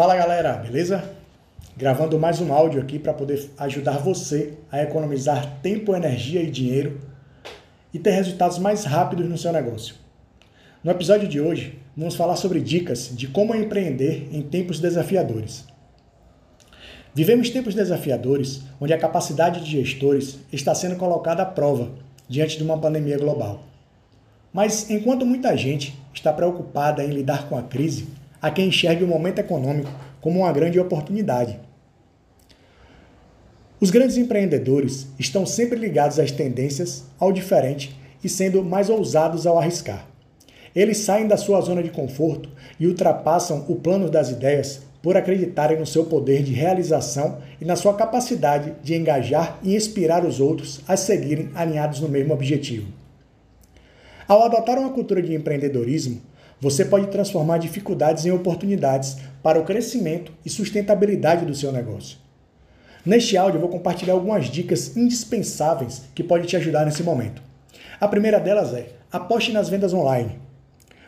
Fala galera, beleza? Gravando mais um áudio aqui para poder ajudar você a economizar tempo, energia e dinheiro e ter resultados mais rápidos no seu negócio. No episódio de hoje, vamos falar sobre dicas de como empreender em tempos desafiadores. Vivemos tempos desafiadores onde a capacidade de gestores está sendo colocada à prova diante de uma pandemia global. Mas enquanto muita gente está preocupada em lidar com a crise, há quem enxergue o momento econômico como uma grande oportunidade. Os grandes empreendedores estão sempre ligados às tendências, ao diferente e sendo mais ousados ao arriscar. Eles saem da sua zona de conforto e ultrapassam o plano das ideias por acreditarem no seu poder de realização e na sua capacidade de engajar e inspirar os outros a seguirem alinhados no mesmo objetivo. Ao adotar uma cultura de empreendedorismo, você pode transformar dificuldades em oportunidades para o crescimento e sustentabilidade do seu negócio. Neste áudio eu vou compartilhar algumas dicas indispensáveis que podem te ajudar nesse momento. A primeira delas é: aposte nas vendas online.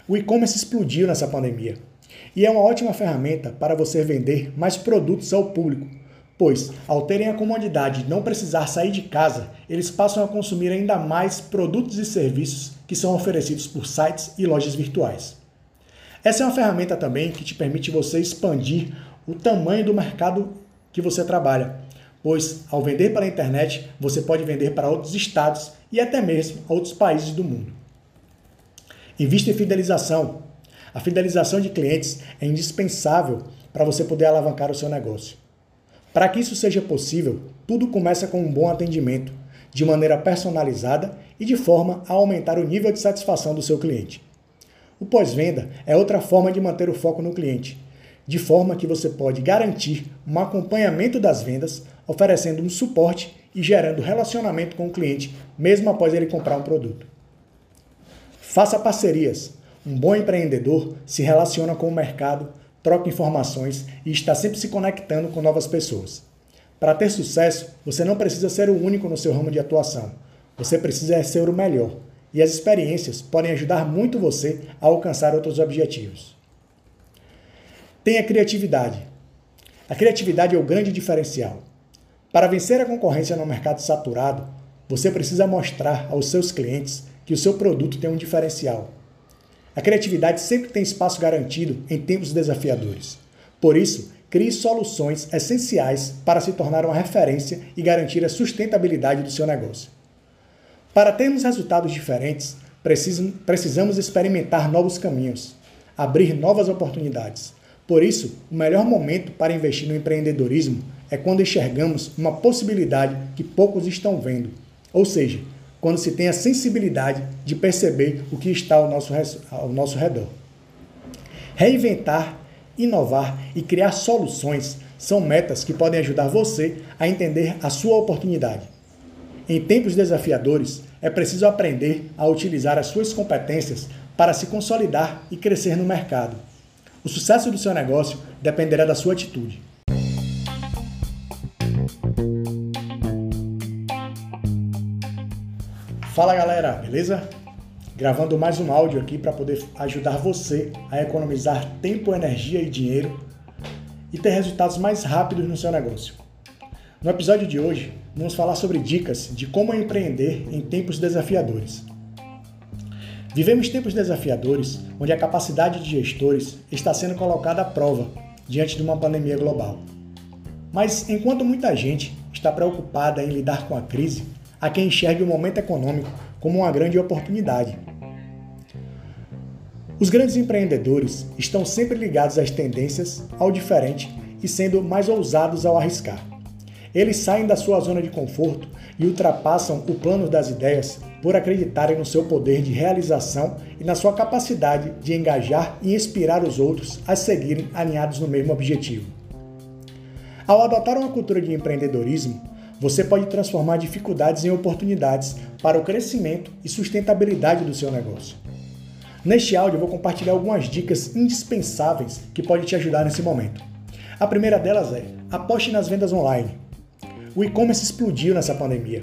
O e-commerce explodiu nessa pandemia e é uma ótima ferramenta para você vender mais produtos ao público, pois, ao terem a comodidade de não precisar sair de casa, eles passam a consumir ainda mais produtos e serviços que são oferecidos por sites e lojas virtuais. Essa é uma ferramenta também que te permite você expandir o tamanho do mercado que você trabalha, pois ao vender pela internet, você pode vender para outros estados e até mesmo outros países do mundo. Invista em fidelização. A fidelização de clientes é indispensável para você poder alavancar o seu negócio. Para que isso seja possível, tudo começa com um bom atendimento, de maneira personalizada e de forma a aumentar o nível de satisfação do seu cliente. O pós-venda é outra forma de manter o foco no cliente, de forma que você pode garantir um acompanhamento das vendas, oferecendo um suporte e gerando relacionamento com o cliente, mesmo após ele comprar um produto. Faça parcerias. Um bom empreendedor se relaciona com o mercado, troca informações e está sempre se conectando com novas pessoas. Para ter sucesso, você não precisa ser o único no seu ramo de atuação. Você precisa ser o melhor. E as experiências podem ajudar muito você a alcançar outros objetivos. Tenha criatividade. A criatividade é o grande diferencial. Para vencer a concorrência no mercado saturado, você precisa mostrar aos seus clientes que o seu produto tem um diferencial. A criatividade sempre tem espaço garantido em tempos desafiadores. Por isso, crie soluções essenciais para se tornar uma referência e garantir a sustentabilidade do seu negócio. Para termos resultados diferentes, precisamos experimentar novos caminhos, abrir novas oportunidades. Por isso, o melhor momento para investir no empreendedorismo é quando enxergamos uma possibilidade que poucos estão vendo, ou seja, quando se tem a sensibilidade de perceber o que está ao nosso, ao nosso redor. Reinventar, inovar e criar soluções são metas que podem ajudar você a entender a sua oportunidade. Em tempos desafiadores, é preciso aprender a utilizar as suas competências para se consolidar e crescer no mercado. O sucesso do seu negócio dependerá da sua atitude. Fala galera, beleza? Gravando mais um áudio aqui para poder ajudar você a economizar tempo, energia e dinheiro e ter resultados mais rápidos no seu negócio. No episódio de hoje, vamos falar sobre dicas de como empreender em tempos desafiadores. Vivemos tempos desafiadores onde a capacidade de gestores está sendo colocada à prova diante de uma pandemia global. Mas enquanto muita gente está preocupada em lidar com a crise, há quem enxergue o momento econômico como uma grande oportunidade. Os grandes empreendedores estão sempre ligados às tendências, ao diferente e sendo mais ousados ao arriscar. Eles saem da sua zona de conforto e ultrapassam o plano das ideias por acreditarem no seu poder de realização e na sua capacidade de engajar e inspirar os outros a seguirem alinhados no mesmo objetivo. Ao adotar uma cultura de empreendedorismo, você pode transformar dificuldades em oportunidades para o crescimento e sustentabilidade do seu negócio. Neste áudio eu vou compartilhar algumas dicas indispensáveis que podem te ajudar nesse momento. A primeira delas é: aposte nas vendas online. O e-commerce explodiu nessa pandemia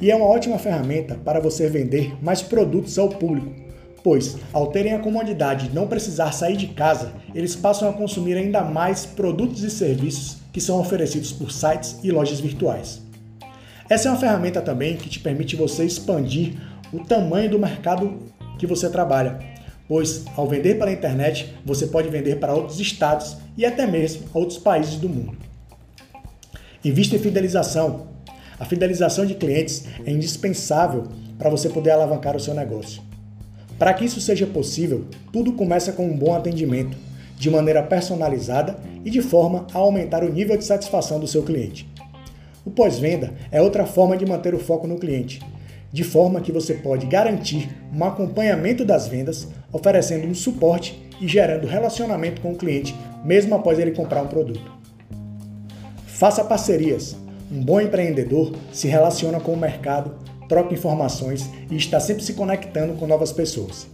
e é uma ótima ferramenta para você vender mais produtos ao público, pois, ao terem a comodidade de não precisar sair de casa, eles passam a consumir ainda mais produtos e serviços que são oferecidos por sites e lojas virtuais. Essa é uma ferramenta também que te permite você expandir o tamanho do mercado que você trabalha, pois ao vender pela internet, você pode vender para outros estados e até mesmo outros países do mundo. Invista em fidelização. A fidelização de clientes é indispensável para você poder alavancar o seu negócio. Para que isso seja possível, tudo começa com um bom atendimento, de maneira personalizada e de forma a aumentar o nível de satisfação do seu cliente. O pós-venda é outra forma de manter o foco no cliente, de forma que você pode garantir um acompanhamento das vendas, oferecendo um suporte e gerando relacionamento com o cliente, mesmo após ele comprar um produto. Faça parcerias. Um bom empreendedor se relaciona com o mercado, troca informações e está sempre se conectando com novas pessoas.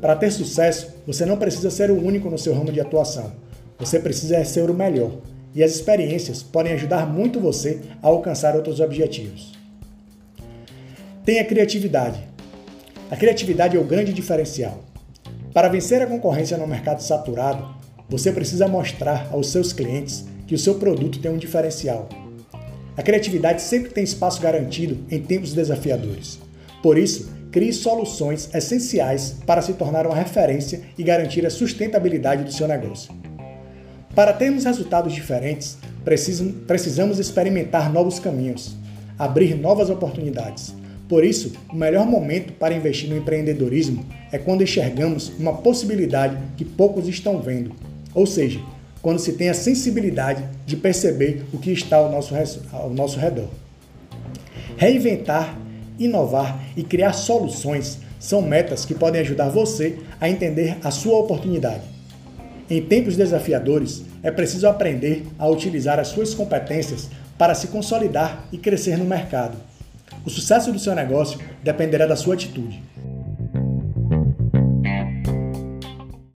Para ter sucesso, você não precisa ser o único no seu ramo de atuação. Você precisa ser o melhor. E as experiências podem ajudar muito você a alcançar outros objetivos. Tenha criatividade. A criatividade é o grande diferencial. Para vencer a concorrência no mercado saturado, você precisa mostrar aos seus clientes que o seu produto tem um diferencial a criatividade sempre tem espaço garantido em tempos desafiadores. Por isso, crie soluções essenciais para se tornar uma referência e garantir a sustentabilidade do seu negócio. Para termos resultados diferentes, precisamos experimentar novos caminhos, abrir novas oportunidades. Por isso, o melhor momento para investir no empreendedorismo é quando enxergamos uma possibilidade que poucos estão vendo, ou seja, quando se tem a sensibilidade de perceber o que está ao nosso, ao nosso redor. Reinventar, inovar e criar soluções são metas que podem ajudar você a entender a sua oportunidade. Em tempos desafiadores, é preciso aprender a utilizar as suas competências para se consolidar e crescer no mercado. O sucesso do seu negócio dependerá da sua atitude.